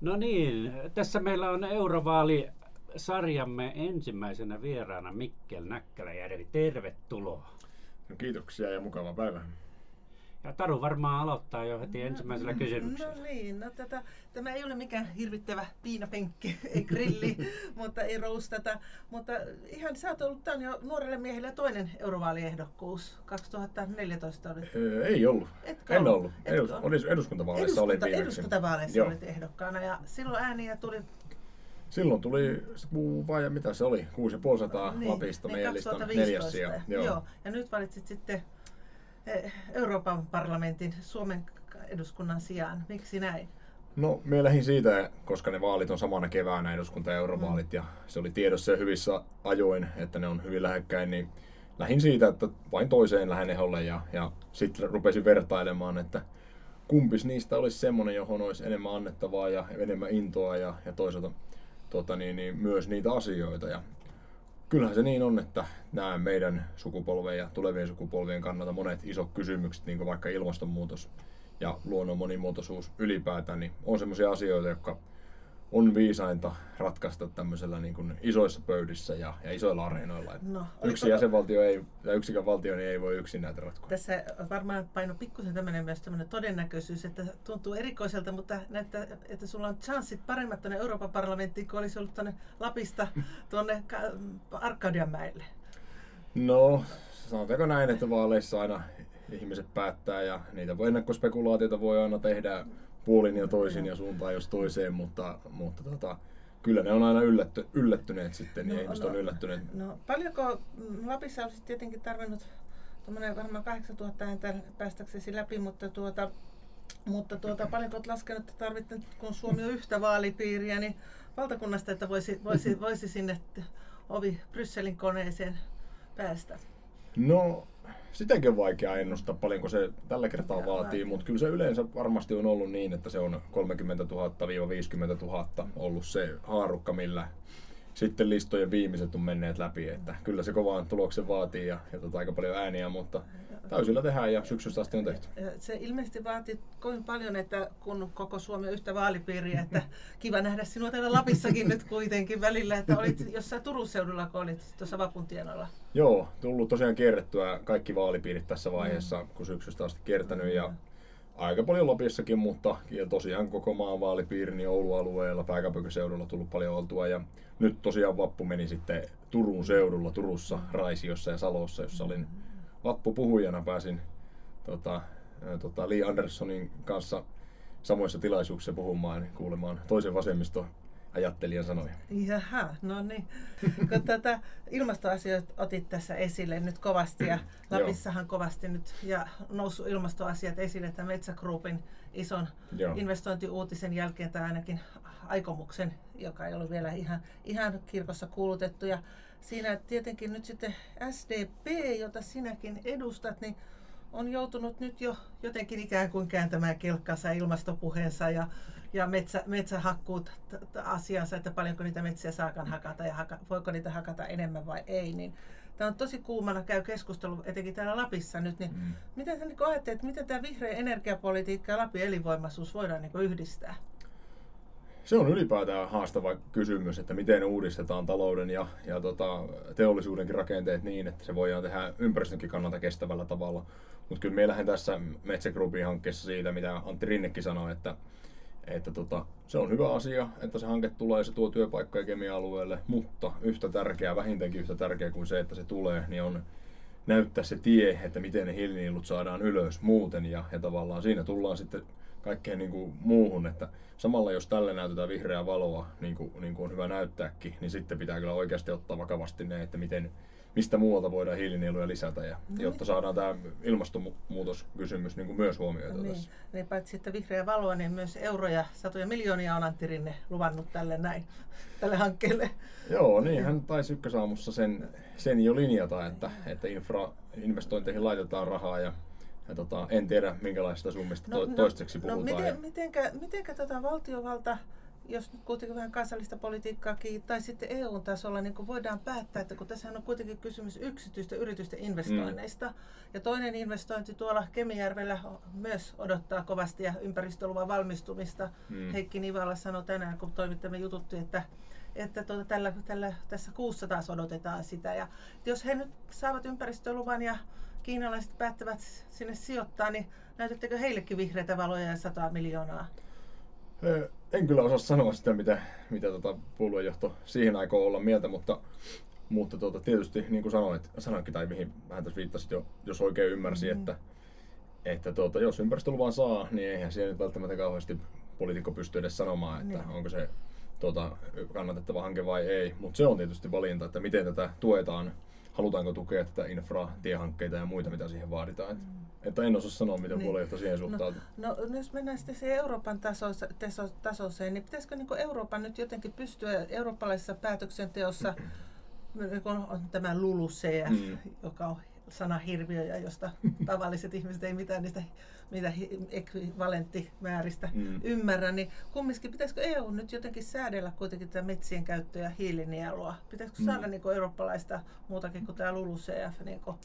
No niin, tässä meillä on eurovaali sarjamme ensimmäisenä vieraana Mikkel Näkkäläjärvi. Tervetuloa. No kiitoksia ja mukava päivä. Ja Taru varmaan aloittaa jo heti ensimmäisellä kysymyksellä. No niin, no tätä, tämä ei ole mikään hirvittävä piinapenkki, ei grilli, mutta ei roustata. Mutta ihan sä oot ollut, tämä on jo nuorelle miehelle toinen eurovaaliehdokkuus. 2014 oli. Öö, ei ollut. Etkö en ollut? ollut. Etkö Edus, ollut? eduskuntavaaleissa olin Eduskunta, viimeksi. eduskuntavaaleissa Joo. olit ehdokkaana ja silloin ääniä tuli Silloin tuli vai mitä se oli, 6500 niin, Lapista niin meidän listan 2015. neljäs sija. Joo. Joo. Ja nyt valitsit sitten Euroopan parlamentin Suomen eduskunnan sijaan. Miksi näin? No, me lähdin siitä, koska ne vaalit on samana keväänä eduskunta- ja eurovaalit, ja se oli tiedossa jo hyvissä ajoin, että ne on hyvin lähekkäin, niin lähdin siitä, että vain toiseen lähden eholle, ja, ja sitten rupesin vertailemaan, että kumpis niistä olisi semmoinen, johon olisi enemmän annettavaa ja enemmän intoa, ja, ja toisaalta tota, niin, niin, myös niitä asioita. Ja kyllähän se niin on, että nämä meidän sukupolven ja tulevien sukupolvien kannalta monet isot kysymykset, niin kuin vaikka ilmastonmuutos ja luonnon monimuotoisuus ylipäätään, niin on sellaisia asioita, jotka on viisainta ratkaista tämmöisellä niin kuin isoissa pöydissä ja, ja isoilla areenoilla. No, Yksi oliko- jäsenvaltio ei, tai yksikään valtio niin ei voi yksin näitä ratkoa. Tässä varmaan paino pikkusen tämmöinen myös tämmöinen todennäköisyys, että tuntuu erikoiselta, mutta näyttää, että sulla on chanssit paremmat tuonne Euroopan parlamenttiin, kuin olisi ollut tuonne Lapista tuonne Ka- Arkadianmäelle. No, sanotaanko näin, että vaaleissa aina ihmiset päättää ja niitä voi ennakkospekulaatioita voi aina tehdä puolin ja toisin ja suuntaan jos toiseen, mutta, mutta tota, kyllä ne on aina yllätty, yllättyneet sitten ja ihmiset on yllättyneet. No, paljonko mm, Lapissa olisi tietenkin tarvinnut tuommoinen varmaan 8000 ääntä päästäksesi läpi, mutta tuota, mutta tuota, paljonko olet laskenut, että tarvitset, kun Suomi on yhtä vaalipiiriä, niin valtakunnasta, että voisi, voisi, voisi sinne ovi Brysselin koneeseen päästä? No, sitäkin on vaikea ennustaa paljonko se tällä kertaa vaatii? mutta kyllä se yleensä varmasti on ollut niin, että se on 30 000-50 000 ollut se haarukka, millä sitten listojen viimeiset on menneet läpi, että kyllä se kovaan tuloksen vaatii ja, ja tota, aika paljon ääniä, mutta täysillä tehdään ja syksystä asti on tehty. Se ilmeisesti vaatii kovin paljon, että kun koko Suomi on yhtä vaalipiiriä, että kiva nähdä sinua täällä Lapissakin nyt kuitenkin välillä, että olit jossain Turun seudulla, kun olit tuossa Vapuntienolla. Joo, tullut tosiaan kierrettyä kaikki vaalipiirit tässä vaiheessa, kun syksystä asti kiertänyt ja aika paljon Lapissakin, mutta ja tosiaan koko maan vaalipiiri niin Oulun alueella, pääkaupunkiseudulla tullut paljon oltua. Ja nyt tosiaan vappu meni sitten Turun seudulla, Turussa, Raisiossa ja Salossa, jossa olin vappupuhujana. Pääsin tota, tota Lee Andersonin kanssa samoissa tilaisuuksissa puhumaan, kuulemaan toisen vasemmisto ajattelijan sanoja. Jaha, no niin. Kun tätä ilmastoasioita otit tässä esille nyt kovasti ja Lapissahan kovasti nyt ja noussut ilmastoasiat esille tämän Metsä Groupin ison Joo. investointiuutisen jälkeen tai ainakin aikomuksen, joka ei ollut vielä ihan, ihan kirkossa kuulutettu. Ja siinä tietenkin nyt sitten SDP, jota sinäkin edustat, niin on joutunut nyt jo jotenkin ikään kuin kääntämään kelkkansa ilmastopuheensa ja, ja metsä, metsähakkuut t- t- asiansa, että paljonko niitä metsiä saakaan hakata ja haka, voiko niitä hakata enemmän vai ei. Niin Tämä on tosi kuumana, käy keskustelu etenkin täällä Lapissa nyt, niin Mm. miten sä niin ajattelet, että miten tämä vihreä energiapolitiikka ja Lapin elinvoimaisuus voidaan niin yhdistää? Se on ylipäätään haastava kysymys, että miten uudistetaan talouden ja, ja tota, teollisuudenkin rakenteet niin, että se voidaan tehdä ympäristönkin kannalta kestävällä tavalla. Mutta kyllä meillähän tässä Metsä Groupin hankkeessa siitä, mitä Antti Rinnekin sanoi, että, että tota, se on hyvä asia, että se hanke tulee ja se tuo työpaikkoja kemia-alueelle, mutta yhtä tärkeää, vähintäänkin yhtä tärkeää kuin se, että se tulee, niin on näyttää se tie, että miten ne hiilinielut saadaan ylös muuten ja, ja tavallaan siinä tullaan sitten kaikkeen niin kuin muuhun, että samalla jos tälle näytetään vihreää valoa, niin kuin, niin kuin on hyvä näyttääkin, niin sitten pitää kyllä oikeasti ottaa vakavasti ne, että miten, mistä muualta voidaan hiilinieluja lisätä, ja, No jotta saadaan tämä ilmastonmuutoskysymys niin kuin myös huomioitua Niin, tässä. niin paitsi että vihreä valoa, niin myös euroja, satoja miljoonia on Antti Rinne luvannut tälle näin, tälle hankkeelle. Joo, niin hän taisi ykkösaamussa sen, sen jo linjata, että, että infrainvestointeihin laitetaan rahaa ja, ja tota, en tiedä minkälaisista summista to, toistaiseksi no, puhutaan. miten, ja, mitenkä, mitenkä tota valtiovalta jos nyt kuitenkin vähän kansallista politiikkaakin tai sitten EU-tasolla niin voidaan päättää, että kun tässä on kuitenkin kysymys yksityisten yritysten investoinneista. Mm. Ja toinen investointi tuolla Kemijärvellä myös odottaa kovasti ja ympäristöluvan valmistumista. Mm. Heikki Nivala sanoi tänään, kun toimittamme jututti, että että tuota, tällä, tällä, tässä kuussa taas odotetaan sitä. Ja jos he nyt saavat ympäristöluvan ja kiinalaiset päättävät sinne sijoittaa, niin näytettekö heillekin vihreitä valoja ja 100 miljoonaa? En kyllä osaa sanoa sitä, mitä, mitä tota puoluejohto siihen aikoo olla mieltä, mutta, mutta tuota, tietysti niin kuin sanoit, sanoinkin tai mihin vähän tässä viittasit jo, jos oikein ymmärsi, mm. että, että tuota, jos ympäristöluvan saa, niin eihän siihen nyt välttämättä kauheasti poliitikko pysty edes sanomaan, että niin. onko se tuota, kannatettava hanke vai ei. Mutta se on tietysti valinta, että miten tätä tuetaan, halutaanko tukea tätä infra, tiehankkeita ja muita, mitä siihen vaaditaan. Mm. Että en osaa sanoa, miten niin. puoluejohto siihen no, suhtautuu. No, no, jos mennään sitten siihen Euroopan tasoiseen, niin pitäisikö niin Euroopan nyt jotenkin pystyä eurooppalaisessa päätöksenteossa, niin on tämä LULUCF, mm. joka on sana hirviöjä, josta tavalliset ihmiset ei mitään niistä mitä ekvivalenttimääristä mm. ymmärrä, niin kumminkin pitäisikö EU nyt jotenkin säädellä kuitenkin tätä metsien käyttöä ja hiilinielua? Pitäisikö mm. saada niin kuin eurooppalaista muutakin kuin tämä LULUCF, niin kuin,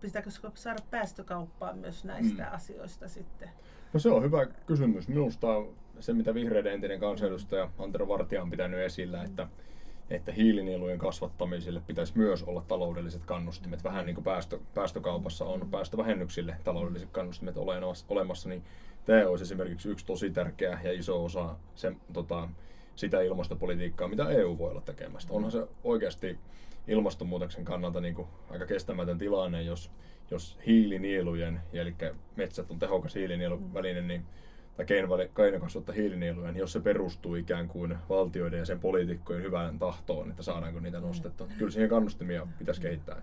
pitääkö saada päästökauppaa myös näistä mm. asioista sitten? No se on hyvä kysymys. Minusta se, mitä vihreiden entinen kansanedustaja Antero Vartija on pitänyt esillä, mm. että että hiilinielujen kasvattamiselle pitäisi myös olla taloudelliset kannustimet. Vähän niin kuin päästö, päästökaupassa on päästövähennyksille taloudelliset kannustimet olemassa, niin tämä olisi esimerkiksi yksi tosi tärkeä ja iso osa sen, tota, sitä ilmastopolitiikkaa, mitä EU voi olla tekemästä. Onhan se oikeasti ilmastonmuutoksen kannalta niin kuin aika kestämätön tilanne, jos, jos hiilinielujen, eli metsät on tehokas hiilinieluväline, niin tai keino kasvattaa hiilinieluja, niin jos se perustuu ikään kuin valtioiden ja sen poliitikkojen hyvään tahtoon, että saadaanko niitä nostettua. Mm. Kyllä siihen kannustimia pitäisi kehittää.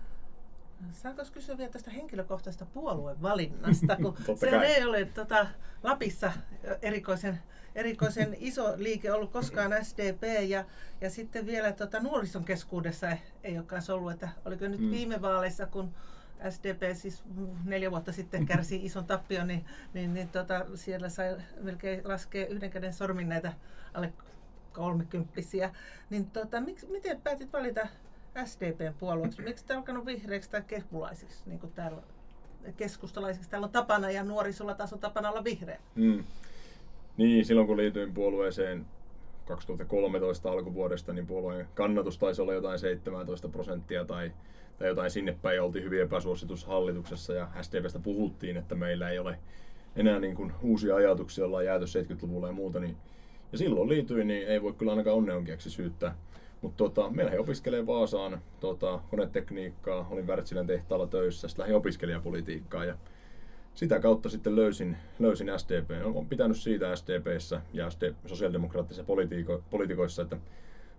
Saanko kysyä vielä tästä henkilökohtaisesta puoluevalinnasta, kun se ei ole tota, Lapissa erikoisen, erikoisen iso liike ollut koskaan SDP ja, ja sitten vielä tota, nuorison keskuudessa ei olekaan ollut, että oliko nyt mm. viime vaaleissa, kun SDP siis neljä vuotta sitten kärsi ison tappion, niin, niin, niin tota, siellä sai melkein laskea yhden käden sormin näitä alle kolmekymppisiä. Niin tota, miksi, miten päätit valita SDPn puolueeksi? Miksi te alkanut vihreäksi tai keskulaisiksi, niin kuin täällä keskustalaisiksi täällä on tapana ja nuorisolla taas on tapana olla vihreä? Mm. Niin, silloin kun liityin puolueeseen 2013 alkuvuodesta, niin puolueen kannatus taisi olla jotain 17 prosenttia tai tai jotain sinne päin. Oltiin hyvin epäsuositus hallituksessa ja SDPstä puhuttiin, että meillä ei ole enää niin kuin uusia ajatuksia, ollaan jääty 70-luvulla ja muuta. Niin, ja silloin liityin, niin ei voi kyllä ainakaan onnenonkiaksi syyttää. Mutta tota, meillä he opiskelee Vaasaan tota, konetekniikkaa, olin Wärtsilän tehtaalla töissä, sitten lähdin opiskelijapolitiikkaa ja sitä kautta sitten löysin, löysin SDP. Olen pitänyt siitä SDPssä ja SD, sosiaalidemokraattisissa politiiko, politiikoissa, että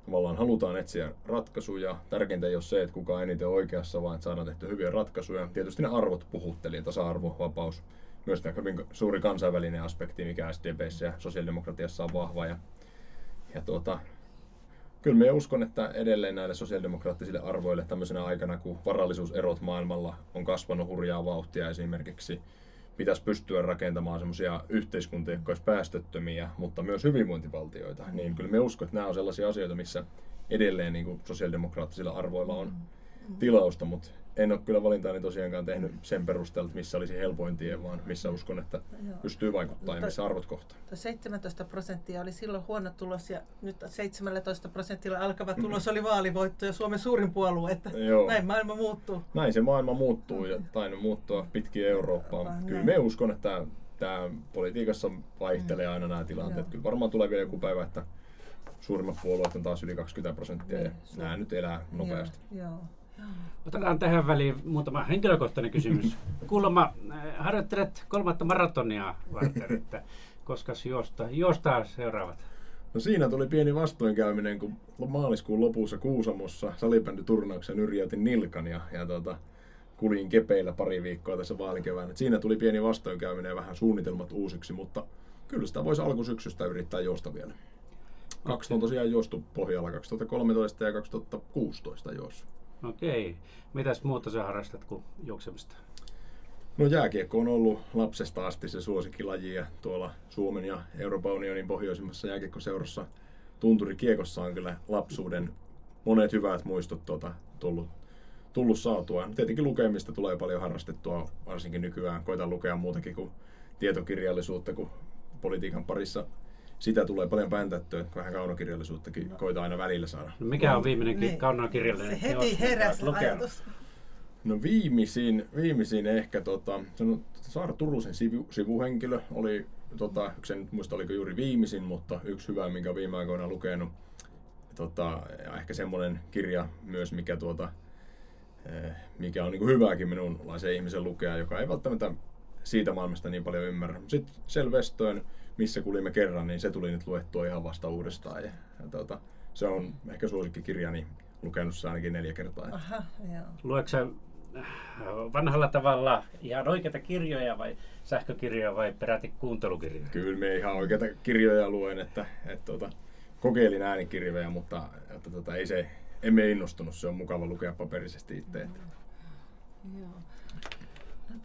tavallaan halutaan etsiä ratkaisuja. Tärkeintä ei ole se, että kuka eniten oikeassa, vaan että saadaan tehty hyviä ratkaisuja. Tietysti ne arvot puhutteli, tasa-arvo, vapaus, myös tämä hyvin suuri kansainvälinen aspekti, mikä SDPssä ja sosiaalidemokratiassa on vahva. Ja, ja tuota, kyllä me uskon, että edelleen näille sosiaalidemokraattisille arvoille tämmöisenä aikana, kun varallisuuserot maailmalla on kasvanut hurjaa vauhtia esimerkiksi, pitäisi pystyä rakentamaan semmoisia yhteiskuntia, jotka olisi päästöttömiä, mutta myös hyvinvointivaltioita, niin kyllä me uskon, että nämä on sellaisia asioita, missä edelleen niin kuin sosiaalidemokraattisilla arvoilla on tilausta, mutta en ole kyllä valintaani tosiaankaan tehnyt sen perusteella, missä olisi helpoin tie, vaan missä uskon, että pystyy vaikuttamaan ja missä arvot kohtaa. 17 prosenttia oli silloin huono tulos ja nyt 17 prosentilla alkava tulos oli vaalivoitto ja Suomen suurin puolue, että Joo. näin maailma muuttuu. Näin se maailma muuttuu ja tainnut muuttua pitkin Eurooppaan. Kyllä me uskon, että tämä politiikassa vaihtelee aina nämä tilanteet. Kyllä varmaan tulee vielä joku päivä, että suurimmat puolueet on taas yli 20 prosenttia ja niin, nämä nyt elää nopeasti. Joo, joo. Otetaan tähän väliin muutama henkilökohtainen kysymys. Kuulemma äh, harjoittelet kolmatta maratonia varten, että koska juosta, juostaa seuraavat? No siinä tuli pieni vastoinkäyminen, kun maaliskuun lopussa Kuusamossa salibändyturnauksen yrjäytin nilkan ja, ja tota, kuljin kepeillä pari viikkoa tässä vaalikevään. Siinä tuli pieni vastoinkäyminen ja vähän suunnitelmat uusiksi, mutta kyllä sitä voisi alkusyksystä yrittää juosta vielä. Kaksi on tosiaan juostu pohjalla, 2013 ja 2016 juossa. Okei. Mitäs muuta sä harrastat kuin juoksemista? No jääkiekko on ollut lapsesta asti se suosikkilaji ja tuolla Suomen ja Euroopan unionin pohjoisimmassa jääkiekkoseurassa tunturikiekossa on kyllä lapsuuden monet hyvät muistot tuota, tullut, tullut saatua. Tietenkin lukemista tulee paljon harrastettua, varsinkin nykyään koitan lukea muutakin kuin tietokirjallisuutta, kun politiikan parissa sitä tulee paljon päntättyä, vähän kaunokirjallisuuttakin no. koitaan aina välillä saada. No mikä on viimeinen niin. kaunokirjallinen? Se heti heräsi ajatus. No viimeisin, viimeisin ehkä tota, Saara Turusen sivu, sivuhenkilö oli, tota, yksi en muista oliko juuri viimeisin, mutta yksi hyvä, minkä viime aikoina lukenut. Tota, ja ehkä semmoinen kirja myös, mikä, tuota, eh, mikä on niin kuin hyväkin minunlaisen ihmisen lukea, joka ei välttämättä siitä maailmasta niin paljon ymmärrä. Sitten Selvestöön, missä kulimme kerran, niin se tuli nyt luettua ihan vasta uudestaan. Ja, ja tota, se on ehkä suosikkikirjani, lukenut se ainakin neljä kertaa. Aha, joo. Luetko äh, vanhalla tavalla ihan oikeita kirjoja vai sähkökirjoja vai peräti kuuntelukirjoja? Kyllä me ihan oikeita kirjoja luen, että, että tuota, kokeilin äänikirjoja, mutta että, tuota, ei se, emme innostunut, se on mukava lukea paperisesti itse. Että. Joo.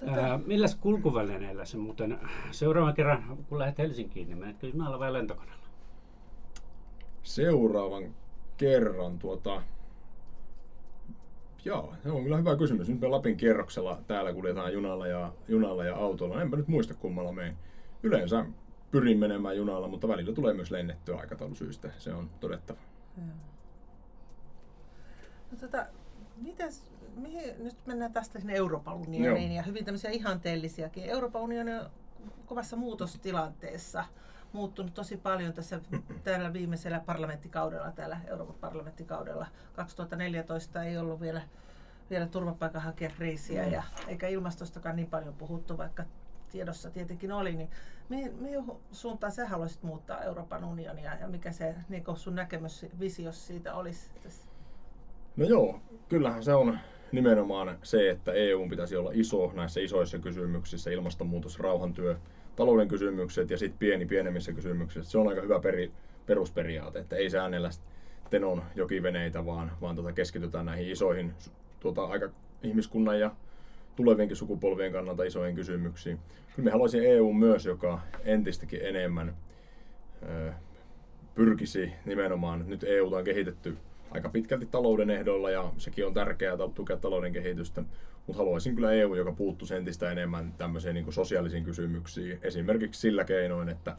Ää, milläs kulkuvälineellä se muuten seuraavan kerran, kun lähdet Helsinkiin, niin menetkö junalla vai lentokoneella? Seuraavan kerran tuota... Joo, se on kyllä hyvä kysymys. Nyt me Lapin kierroksella täällä kuljetaan junalla ja, junalla ja autolla. Enpä nyt muista kummalla meen. Yleensä pyrin menemään junalla, mutta välillä tulee myös lennettyä aikataulusyistä. Se on todettava. Joo. No, tota, mitäs mihin, nyt mennään tästä sinne Euroopan unioniin Joo. ja hyvin tämmöisiä ihanteellisiakin. Euroopan unioni on kovassa muutostilanteessa muuttunut tosi paljon tässä tällä viimeisellä parlamenttikaudella, täällä Euroopan parlamenttikaudella. 2014 ei ollut vielä, vielä turvapaikanhakijakriisiä ja eikä ilmastostakaan niin paljon puhuttu, vaikka tiedossa tietenkin oli, niin mihin, mihin suuntaan sä haluaisit muuttaa Euroopan unionia ja mikä se niin sun näkemys, visio siitä olisi? No joo, kyllähän se on nimenomaan se, että EU pitäisi olla iso näissä isoissa kysymyksissä, ilmastonmuutos, rauhantyö, talouden kysymykset ja sitten pieni pienemmissä kysymyksissä. Se on aika hyvä peri, perusperiaate, että ei säännellä tenon jokiveneitä, vaan, vaan tota keskitytään näihin isoihin tuota, aika ihmiskunnan ja tulevienkin sukupolvien kannalta isoihin kysymyksiin. Kyllä me haluaisin EU myös, joka entistäkin enemmän ö, pyrkisi nimenomaan, nyt EU on kehitetty aika pitkälti talouden ehdoilla ja sekin on tärkeää tukea talouden kehitystä. Mutta haluaisin kyllä EU, joka puuttuu entistä enemmän tämmöisiin niin sosiaalisiin kysymyksiin. Esimerkiksi sillä keinoin, että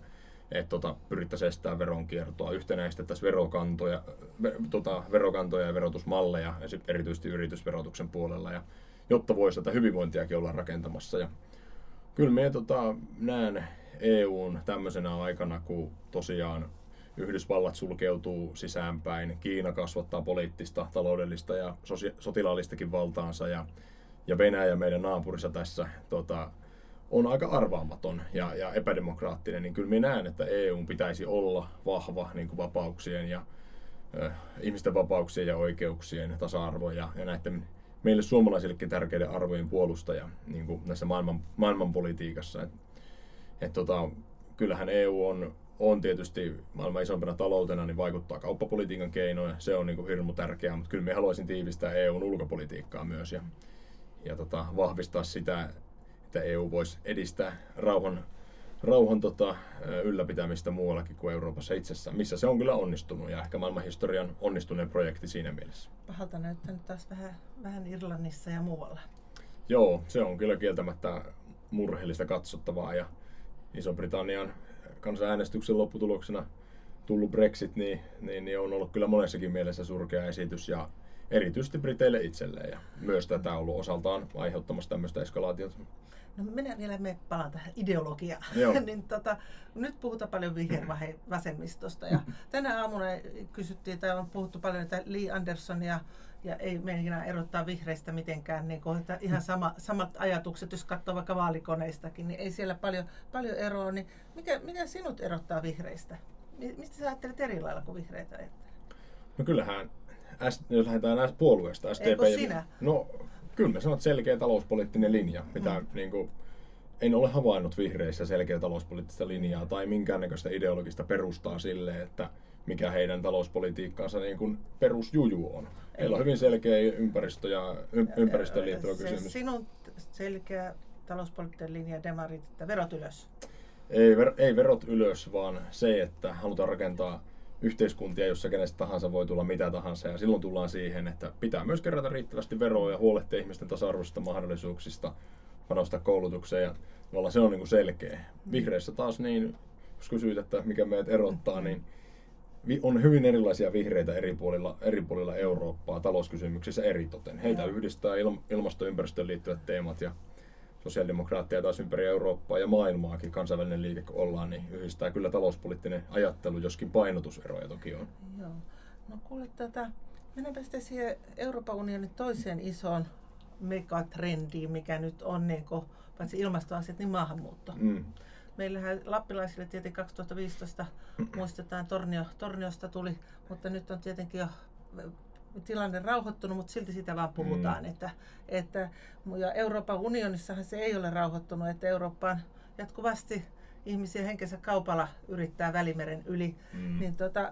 että tota, pyrittäisiin estämään veronkiertoa, yhtenäistettäisiin verokantoja, ve, tota, verokantoja ja verotusmalleja, erityisesti yritysverotuksen puolella, ja, jotta voisi tätä hyvinvointiakin olla rakentamassa. Ja kyllä minä tota, näen EUn tämmöisenä aikana, kun tosiaan Yhdysvallat sulkeutuu sisäänpäin, Kiina kasvattaa poliittista, taloudellista ja sotilaallistakin valtaansa ja, ja Venäjä meidän naapurissa tässä tota, on aika arvaamaton ja, ja epädemokraattinen, niin kyllä minä näen, että EU pitäisi olla vahva niin kuin vapauksien ja äh, ihmisten vapauksien ja oikeuksien tasa-arvo ja, ja näiden meille suomalaisillekin tärkeiden arvojen puolustaja niin kuin näissä maailman, maailmanpolitiikassa. Et, et tota, kyllähän EU on on tietysti maailman isompana taloutena, niin vaikuttaa kauppapolitiikan keinoja. Se on niin kuin hirmu tärkeää, mutta kyllä me haluaisin tiivistää EUn ulkopolitiikkaa myös ja, ja tota, vahvistaa sitä, että EU voisi edistää rauhan, rauhan tota, ylläpitämistä muuallakin kuin Euroopassa itsessään, missä se on kyllä onnistunut ja ehkä maailman historian onnistuneen projekti siinä mielessä. Pahalta näyttänyt taas vähän, vähän Irlannissa ja muualla. Joo, se on kyllä kieltämättä murheellista katsottavaa ja Iso-Britannian kansanäänestyksen lopputuloksena tullut Brexit, niin, niin, niin on ollut kyllä monessakin mielessä surkea esitys ja erityisesti Briteille itselleen ja myös tätä on ollut osaltaan aiheuttamassa tämmöistä eskalaatiota. No minä vielä me palaan tähän ideologiaan. niin tota, nyt puhutaan paljon vihervasemmistosta ja tänä aamuna kysyttiin, tai on puhuttu paljon, että Lee Anderson ja, ja ei meinaa erottaa vihreistä mitenkään, niin kuin, että ihan sama, samat ajatukset, jos katsoo vaikka vaalikoneistakin, niin ei siellä paljon, paljon eroa. Niin mikä, mikä sinut erottaa vihreistä? Mistä sä ajattelet eri lailla kuin vihreitä ajattelee? No kyllähän, jos lähdetään puolueesta, SDP... Eikö sinä? No kyllä mä sanon, selkeä talouspoliittinen linja, mitä mm. niin kuin, en ole havainnut vihreissä selkeä talouspoliittista linjaa tai minkäännäköistä ideologista perustaa sille, että mikä heidän talouspolitiikkaansa niin kuin perusjuju on. Heillä on hyvin selkeä ympäristö ja ympäristöön liittyvä se kysymys. Sinun selkeä talouspoliittinen linja demarit, että verot ylös? Ei, ver, ei verot ylös, vaan se, että halutaan rakentaa yhteiskuntia, jossa kenestä tahansa voi tulla mitä tahansa. Ja silloin tullaan siihen, että pitää myös kerätä riittävästi veroa ja huolehtia ihmisten tasa-arvoisista mahdollisuuksista, panostaa koulutukseen. Ja tavallaan se on niin kuin selkeä. Vihreissä taas niin, jos kysyt, että mikä meidät erottaa, niin on hyvin erilaisia vihreitä eri puolilla, eri puolilla Eurooppaa talouskysymyksissä eritoten. Heitä yhdistää il, ilmastoympäristöön liittyvät teemat ja sosiaalidemokraatteja taas ympäri Eurooppaa ja maailmaakin kansainvälinen liike kun ollaan, niin yhdistää kyllä talouspoliittinen ajattelu, joskin painotuseroja toki on. Joo. No kuule tätä, mennäänpä sitten siihen Euroopan unionin toiseen isoon megatrendiin, mikä nyt on niin kuin, paitsi ilmastoasiat, niin maahanmuutto. Mm. Meillähän lappilaisille tietenkin 2015 muistetaan Tornio, Torniosta tuli, mutta nyt on tietenkin jo tilanne rauhoittunut, mutta silti sitä vaan puhutaan. Mm. Että, että, ja Euroopan unionissahan se ei ole rauhoittunut, että Eurooppaan jatkuvasti ihmisiä henkensä kaupalla yrittää Välimeren yli. Mm. Niin tota,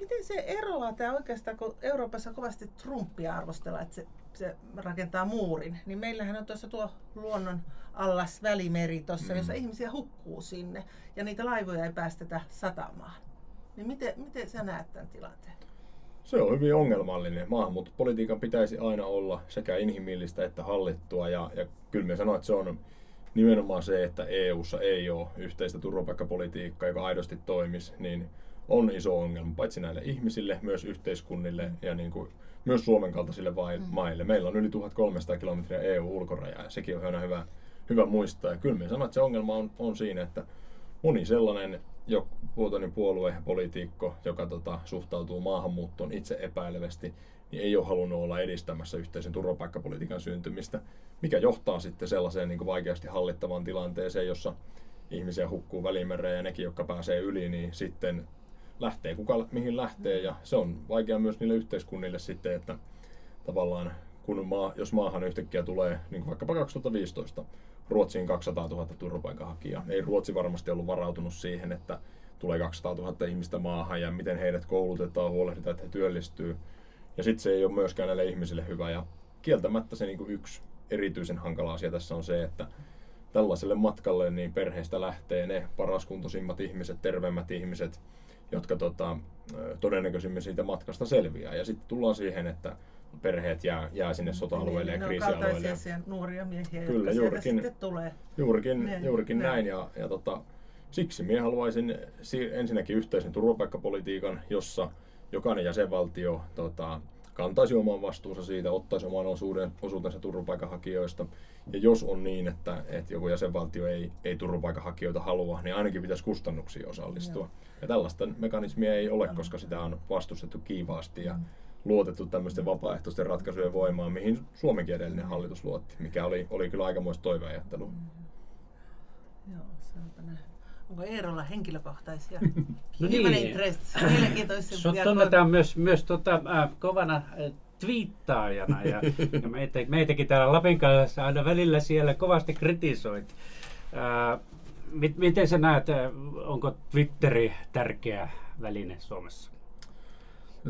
miten se eroaa tämä oikeastaan, kun Euroopassa kovasti Trumpia arvostellaan, että se, se rakentaa muurin, niin meillähän on tuossa tuo luonnon allas välimeri tuossa, mm. jossa ihmisiä hukkuu sinne ja niitä laivoja ei päästetä satamaan. Niin miten, miten sä näet tämän tilanteen? Se on hyvin ongelmallinen. Maahanmuuttopolitiikan pitäisi aina olla sekä inhimillistä että hallittua. Ja, ja kyllä me sanoin, että se on nimenomaan se, että EU:ssa ei ole yhteistä turvapaikkapolitiikkaa, joka aidosti toimisi, niin on iso ongelma, paitsi näille ihmisille, myös yhteiskunnille ja niin kuin, myös Suomen kaltaisille vai, mm. maille. Meillä on yli 1300 kilometriä EU-ulkorajaa ja sekin on aina hyvä, hyvä muistaa. Ja kyllä me sanoin, että se ongelma on, on siinä, että moni sellainen jo puotoinen puolue ja poliitikko, joka tota, suhtautuu maahanmuuttoon itse epäilevästi, niin ei ole halunnut olla edistämässä yhteisen turvapaikkapolitiikan syntymistä, mikä johtaa sitten sellaiseen niin kuin vaikeasti hallittavaan tilanteeseen, jossa ihmisiä hukkuu välimereen ja nekin, jotka pääsee yli, niin sitten lähtee kuka mihin lähtee ja se on vaikea myös niille yhteiskunnille sitten, että tavallaan kun maa, jos maahan yhtäkkiä tulee, niin kuin vaikkapa 2015, Ruotsiin 200 000 turvapaikanhakijaa. Ei Ruotsi varmasti ollut varautunut siihen, että tulee 200 000 ihmistä maahan ja miten heidät koulutetaan, huolehditaan, että he työllistyy. Ja sitten se ei ole myöskään näille ihmisille hyvä. Ja kieltämättä se niin yksi erityisen hankala asia tässä on se, että tällaiselle matkalle niin perheestä lähtee ne paraskuntoisimmat ihmiset, terveemmät ihmiset, jotka tota, todennäköisimmin siitä matkasta selviää. Ja sitten tullaan siihen, että perheet jää, jää sinne sota-alueille niin, ja kriisialueille. Ne nuoria miehiä, Kyllä, jotka juurikin, sitten tulee. Juurikin, miehiä. juurikin ne. näin. Ja, ja tota, siksi minä haluaisin ensinnäkin yhteisen turvapaikkapolitiikan, jossa jokainen jäsenvaltio tota, kantaisi oman vastuunsa siitä, ottaisi oman osuuden, osuutensa turvapaikanhakijoista. Ja jos on niin, että, että joku jäsenvaltio ei, ei turvapaikanhakijoita halua, niin ainakin pitäisi kustannuksiin osallistua. Joo. Ja tällaista mekanismia ei ole, koska sitä on vastustettu kiivaasti. Ja, mm luotettu tämmöisten vapaaehtoisten ratkaisujen voimaan, mihin Suomenkin edellinen hallitus luotti, mikä oli, oli kyllä aikamoista toiveajattelua. Mm. Joo, Onko Eerolla henkilökohtaisia? no niin. Mielenkiintoisia. tunnetaan myös, myös tota, äh, kovana äh, twiittaajana ja, ja meitä, meitäkin täällä Lapin kanssa aina välillä siellä kovasti kritisoit. Äh, mit, miten sä näet, äh, onko Twitteri tärkeä väline Suomessa?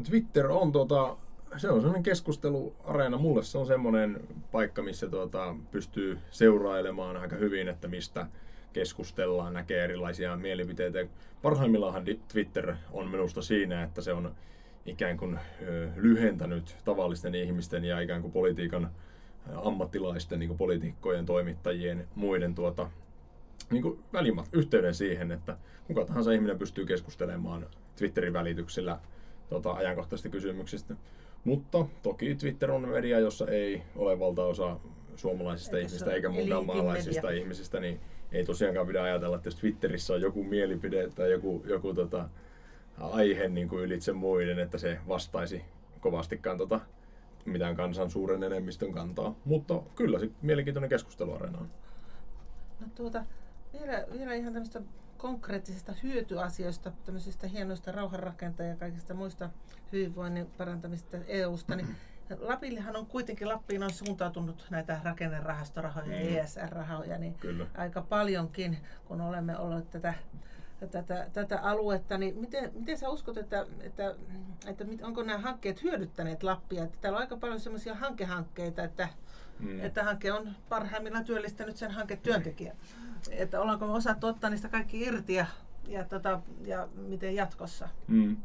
Twitter on tota, se on sellainen keskusteluareena. Mulle se on semmoinen paikka, missä tuota, pystyy seurailemaan aika hyvin, että mistä keskustellaan, näkee erilaisia mielipiteitä. Parhaimmillaan Twitter on minusta siinä, että se on ikään kuin lyhentänyt tavallisten ihmisten ja ikään kuin politiikan ammattilaisten, niin kuin poliitikkojen, toimittajien, muiden tuota, niin kuin välimat, yhteyden siihen, että kuka tahansa ihminen pystyy keskustelemaan Twitterin välityksellä tota, ajankohtaisista kysymyksistä. Mutta toki Twitter on media, jossa ei ole valtaosa suomalaisista Eikä ihmisistä eikä muunkaan maalaisista ihmisistä, niin ei tosiaankaan pidä ajatella, että jos Twitterissä on joku mielipide tai joku, joku tota, aihe niin kuin ylitse muiden, että se vastaisi kovastikaan tota, mitään kansan suuren enemmistön kantaa. Mutta kyllä se mielenkiintoinen keskusteluareena on. No tuota, vielä, vielä ihan tämmöistä konkreettisista hyötyasioista, tämmöisistä hienoista rauhanrakentajia ja kaikista muista hyvinvoinnin parantamista EU-sta, niin Lapillehan on kuitenkin, Lappiin on suuntautunut näitä rakennerahastorahoja ja mm. ESR-rahoja, niin Kyllä. aika paljonkin, kun olemme olleet tätä tätä, tätä aluetta, niin miten, miten sä uskot, että, että, että onko nämä hankkeet hyödyttäneet Lappia? Että täällä on aika paljon sellaisia hankehankkeita, että, mm. että hanke on parhaimmillaan työllistänyt sen hanketyöntekijän. Että ollaanko me osattu ottaa niistä kaikki irti ja, ja, tota, ja miten jatkossa? Mm.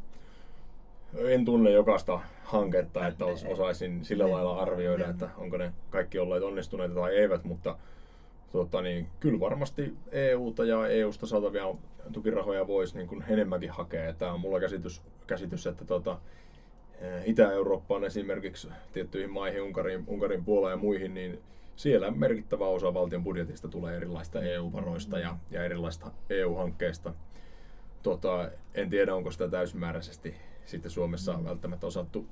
En tunne jokaista hanketta, että osaisin sillä lailla arvioida, että onko ne kaikki olleet onnistuneita tai eivät, mutta tota, niin, kyllä varmasti EUta ja EUsta saatavia tukirahoja voisi niin kuin enemmänkin hakea. Tämä on mulla käsitys, käsitys että tota, Itä-Eurooppaan esimerkiksi tiettyihin maihin, Unkarin, Unkarin Puolaan ja muihin, niin siellä merkittävä osa valtion budjetista tulee erilaista EU-varoista ja, ja erilaista EU-hankkeista. Tota, en tiedä, onko sitä täysimääräisesti sitten Suomessa mm. välttämättä osattu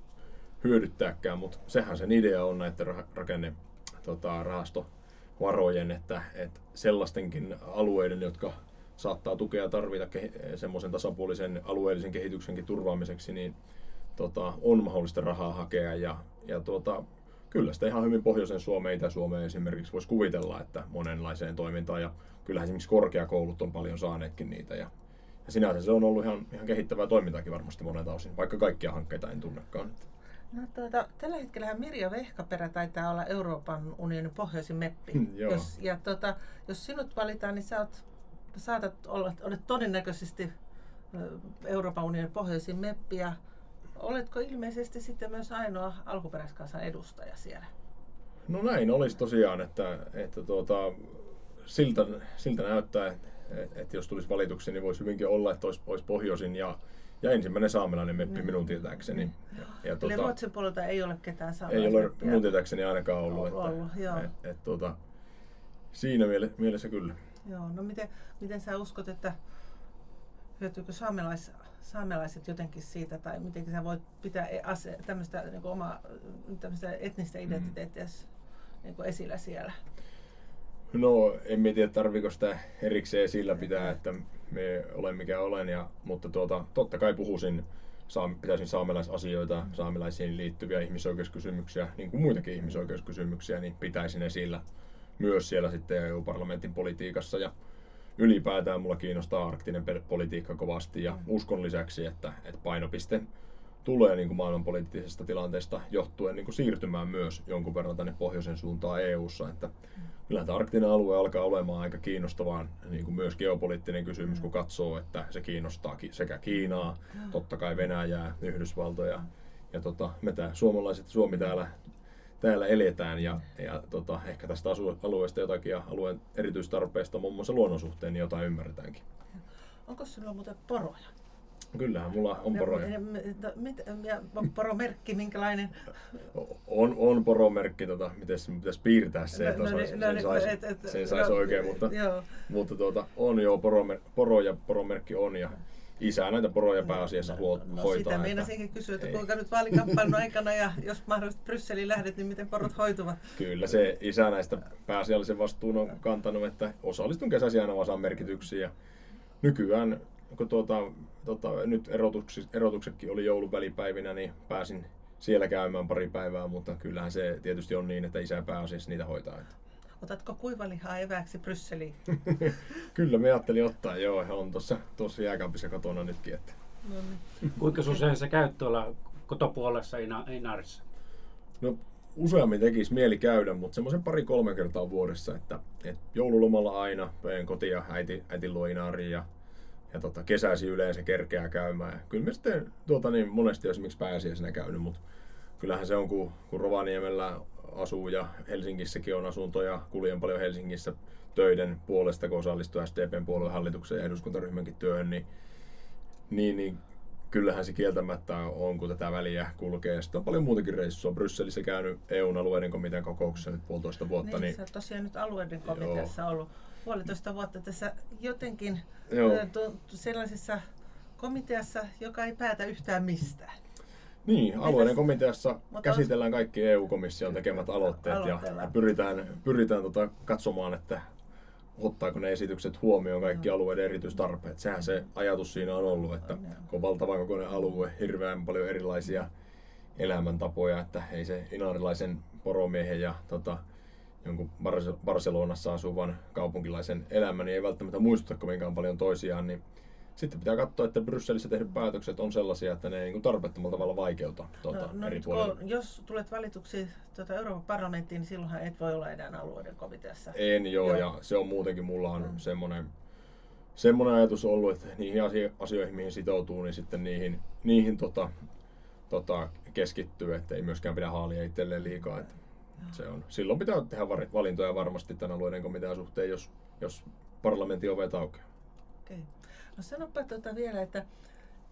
hyödyttääkään, mutta sehän sen idea on näiden rakenne tota, rahastovarojen, että, että sellaistenkin alueiden, jotka saattaa tukea tarvita semmoisen tasapuolisen alueellisen kehityksenkin turvaamiseksi, niin tota, on mahdollista rahaa hakea. Ja, ja tuota, kyllä sitä ihan hyvin pohjoisen Suomeen, Itä-Suomeen esimerkiksi voisi kuvitella, että monenlaiseen toimintaan. Ja kyllähän esimerkiksi korkeakoulut on paljon saaneetkin niitä. Ja, ja sinänsä se on ollut ihan, ihan kehittävää toimintaakin varmasti monelta osin, vaikka kaikkia hankkeita en tunnekaan. No, tuota, tällä hetkellä Mirja Vehkaperä taitaa olla Euroopan unionin pohjoisin meppi. Hmm, jos, ja tuota, jos sinut valitaan, niin sä oot saatat olla, olet todennäköisesti Euroopan unionin pohjoisin meppi ja oletko ilmeisesti sitten myös ainoa alkuperäiskansan edustaja siellä? No näin olisi tosiaan, että, että tuota, siltä, siltä näyttää, että, että jos tulisi valituksi, niin voisi hyvinkin olla, että olisi, olisi pohjoisin ja, ja ensimmäinen saamelainen meppi mm. minun tietääkseni. Ja, ja Eli tuota, Ruotsin puolelta ei ole ketään saamelaismeppiä? Ei ole minun tietääkseni ainakaan ollut. ollut, että, ollut joo. Et, et, et, tuota, siinä mielessä kyllä. Joo, no miten, miten sä uskot, että hyötyykö saamelais, saamelaiset jotenkin siitä, tai miten sä voit pitää e, ase, tämmöistä niin omaa tämmöistä etnistä mm. identiteettiä mm. niin esillä siellä? No, en tiedä, tarviiko sitä erikseen esillä pitää, että me olen mikä olen, ja, mutta tuota, totta kai puhuisin, saam, pitäisin saamelaisasioita, saamelaisiin liittyviä ihmisoikeuskysymyksiä, niin kuin muitakin ihmisoikeuskysymyksiä, niin pitäisin esillä myös siellä sitten EU-parlamentin politiikassa. Ja ylipäätään mulla kiinnostaa arktinen politiikka kovasti ja mm. uskon lisäksi, että, että painopiste tulee niin kuin maailmanpoliittisesta tilanteesta johtuen niin kuin siirtymään myös jonkun verran tänne pohjoisen suuntaan EU-ssa. Että mm. kyllähän tämä arktinen alue alkaa olemaan aika kiinnostavaa niin kuin myös geopoliittinen kysymys, kun katsoo, että se kiinnostaa sekä Kiinaa, totta kai Venäjää, Yhdysvaltoja. Ja tota, me tää, suomalaiset, Suomi täällä täällä eletään ja, ja tota, ehkä tästä alueesta jotakin ja alueen erityistarpeesta muun muassa luonnon suhteen niin jotain ymmärretäänkin. Onko sinulla muuten poroja? Kyllähän mulla on poroja. Ja, ja, ja poromerkki, minkälainen? On, on poromerkki, tota, miten se pitäisi piirtää se, että no, no, sen no, saisi sais, sais no, oikein, mutta, mutta tuota, on jo poromer, poro ja poromerkki on ja isä näitä poroja pääasiassa no, no, hoitaa. Sitä meinasinkin kysyä, että kuinka nyt vaalikampanjan aikana ja jos mahdollisesti Brysseliin lähdet, niin miten porot hoituvat? Kyllä se isä näistä pääasiallisen vastuun on kantanut, että osallistun kesäsi aina osaan merkityksiin ja nykyään kun tuota, tuota, nyt erotuksetkin oli joulun välipäivinä, niin pääsin siellä käymään pari päivää, mutta kyllähän se tietysti on niin, että isä pääasiassa niitä hoitaa. Otatko kuivalihaa eväksi Brysseliin? Kyllä me ajattelin ottaa, joo. On tuossa, tuossa jääkaapissa kotona nytkin. Että. No niin. Kuinka usein se käy tuolla kotopuolessa Ina, Inarissa? No useammin tekisi mieli käydä, mutta semmoisen pari-kolme kertaa vuodessa, että, että joululomalla aina menen kotia äiti, äitin luo Inariin ja, ja tota, kesäsi yleensä kerkeää käymään. Ja kyllä me sitten tuota, niin monesti esimerkiksi pääsiäisenä käynyt, mutta kyllähän se on, kun, kun Rovaniemellä asuu ja Helsingissäkin on asuntoja, kuljen paljon Helsingissä töiden puolesta, kun osallistuu SDPn puoluehallituksen ja eduskuntaryhmänkin työhön, niin, niin, niin kyllähän se kieltämättä on, kun tätä väliä kulkee. Sitten on paljon muutakin reissua. Brysselissä käynyt EUn alueiden komitean kokouksessa nyt puolitoista vuotta. Niin, niin... sä tosiaan nyt alueiden komiteassa Joo. ollut puolitoista vuotta tässä jotenkin Joo. sellaisessa komiteassa, joka ei päätä yhtään mistään. Niin, alueiden komiteassa käsitellään kaikki EU-komission tekemät aloitteet ja, pyritään, pyritään tota katsomaan, että ottaako ne esitykset huomioon kaikki no. alueiden erityistarpeet. Sehän se ajatus siinä on ollut, että kun on valtavan kokoinen alue, hirveän paljon erilaisia elämäntapoja, että ei se inarilaisen poromiehen ja tota, jonkun Barcelonassa asuvan kaupunkilaisen elämä niin ei välttämättä muistuta kovinkaan paljon toisiaan, niin sitten pitää katsoa, että Brysselissä tehdyt päätökset on sellaisia, että ne ei niin tarpeettomalla tavalla vaikeuta tuota, no, no eri puolilla. kun, jos tulet valituksi tuota Euroopan parlamenttiin, niin silloinhan et voi olla enää alueiden komiteassa. En joo, Joo. ja se on muutenkin, mulla on Mm. semmoinen, semmoinen ajatus ollut, että niihin asio- asioihin, mihin sitoutuu, niin sitten niihin, niihin tota, tota, keskittyy, että ei myöskään pidä haalia itselleen liikaa. Että se on. Silloin pitää tehdä valintoja varmasti tämän alueiden komitean suhteen, jos, jos parlamentin ovet aukeaa. Okei. No sanopa tuota vielä, että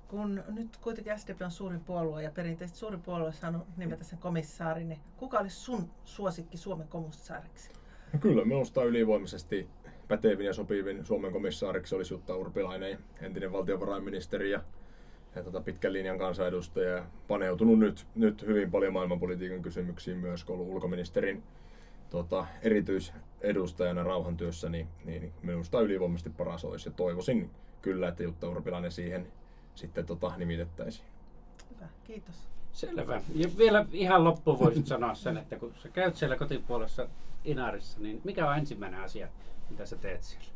kun nyt kuitenkin SDP on suurin puolue ja perinteisesti suurin puolue on saanut nimetä sen komissaarin, niin kuka olisi sun suosikki Suomen komissaariksi? No kyllä, minusta ylivoimaisesti pätevin ja sopivin Suomen komissaariksi olisi Jutta Urpilainen, entinen valtiovarainministeri ja, ja tota pitkän linjan kansanedustaja ja paneutunut nyt, nyt hyvin paljon maailmanpolitiikan kysymyksiin myös, kun ulkoministerin tota, erityisedustajana rauhantyössä, niin, niin minusta ylivoimaisesti paras olisi ja toivoisin kyllä, että Jutta Urpilainen siihen sitten tota, nimitettäisiin. Hyvä, kiitos. Selvä. Ja vielä ihan loppuun voisit sanoa sen, että kun sä käyt siellä kotipuolessa Inarissa, niin mikä on ensimmäinen asia, mitä sä teet siellä?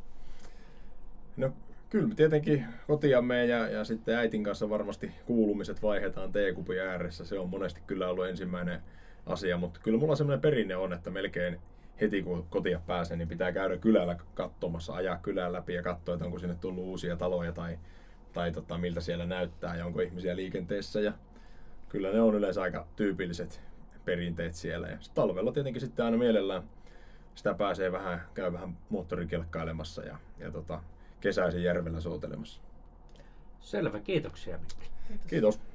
No kyllä me tietenkin kotiamme ja, ja sitten äitin kanssa varmasti kuulumiset vaihdetaan teekupin ääressä. Se on monesti kyllä ollut ensimmäinen asia, mutta kyllä mulla semmoinen perinne on, että melkein heti kun kotia pääsen, niin pitää käydä kylällä katsomassa, ajaa kylän läpi ja katsoa, että onko sinne tullut uusia taloja tai, tai tota, miltä siellä näyttää ja onko ihmisiä liikenteessä. Ja kyllä ne on yleensä aika tyypilliset perinteet siellä. Ja talvella tietenkin sitten aina mielellään sitä pääsee vähän, käy vähän moottorikelkkailemassa ja, ja tota, kesäisin järvellä soutelemassa. Selvä, kiitoksia Mikki. Kiitos. Kiitos.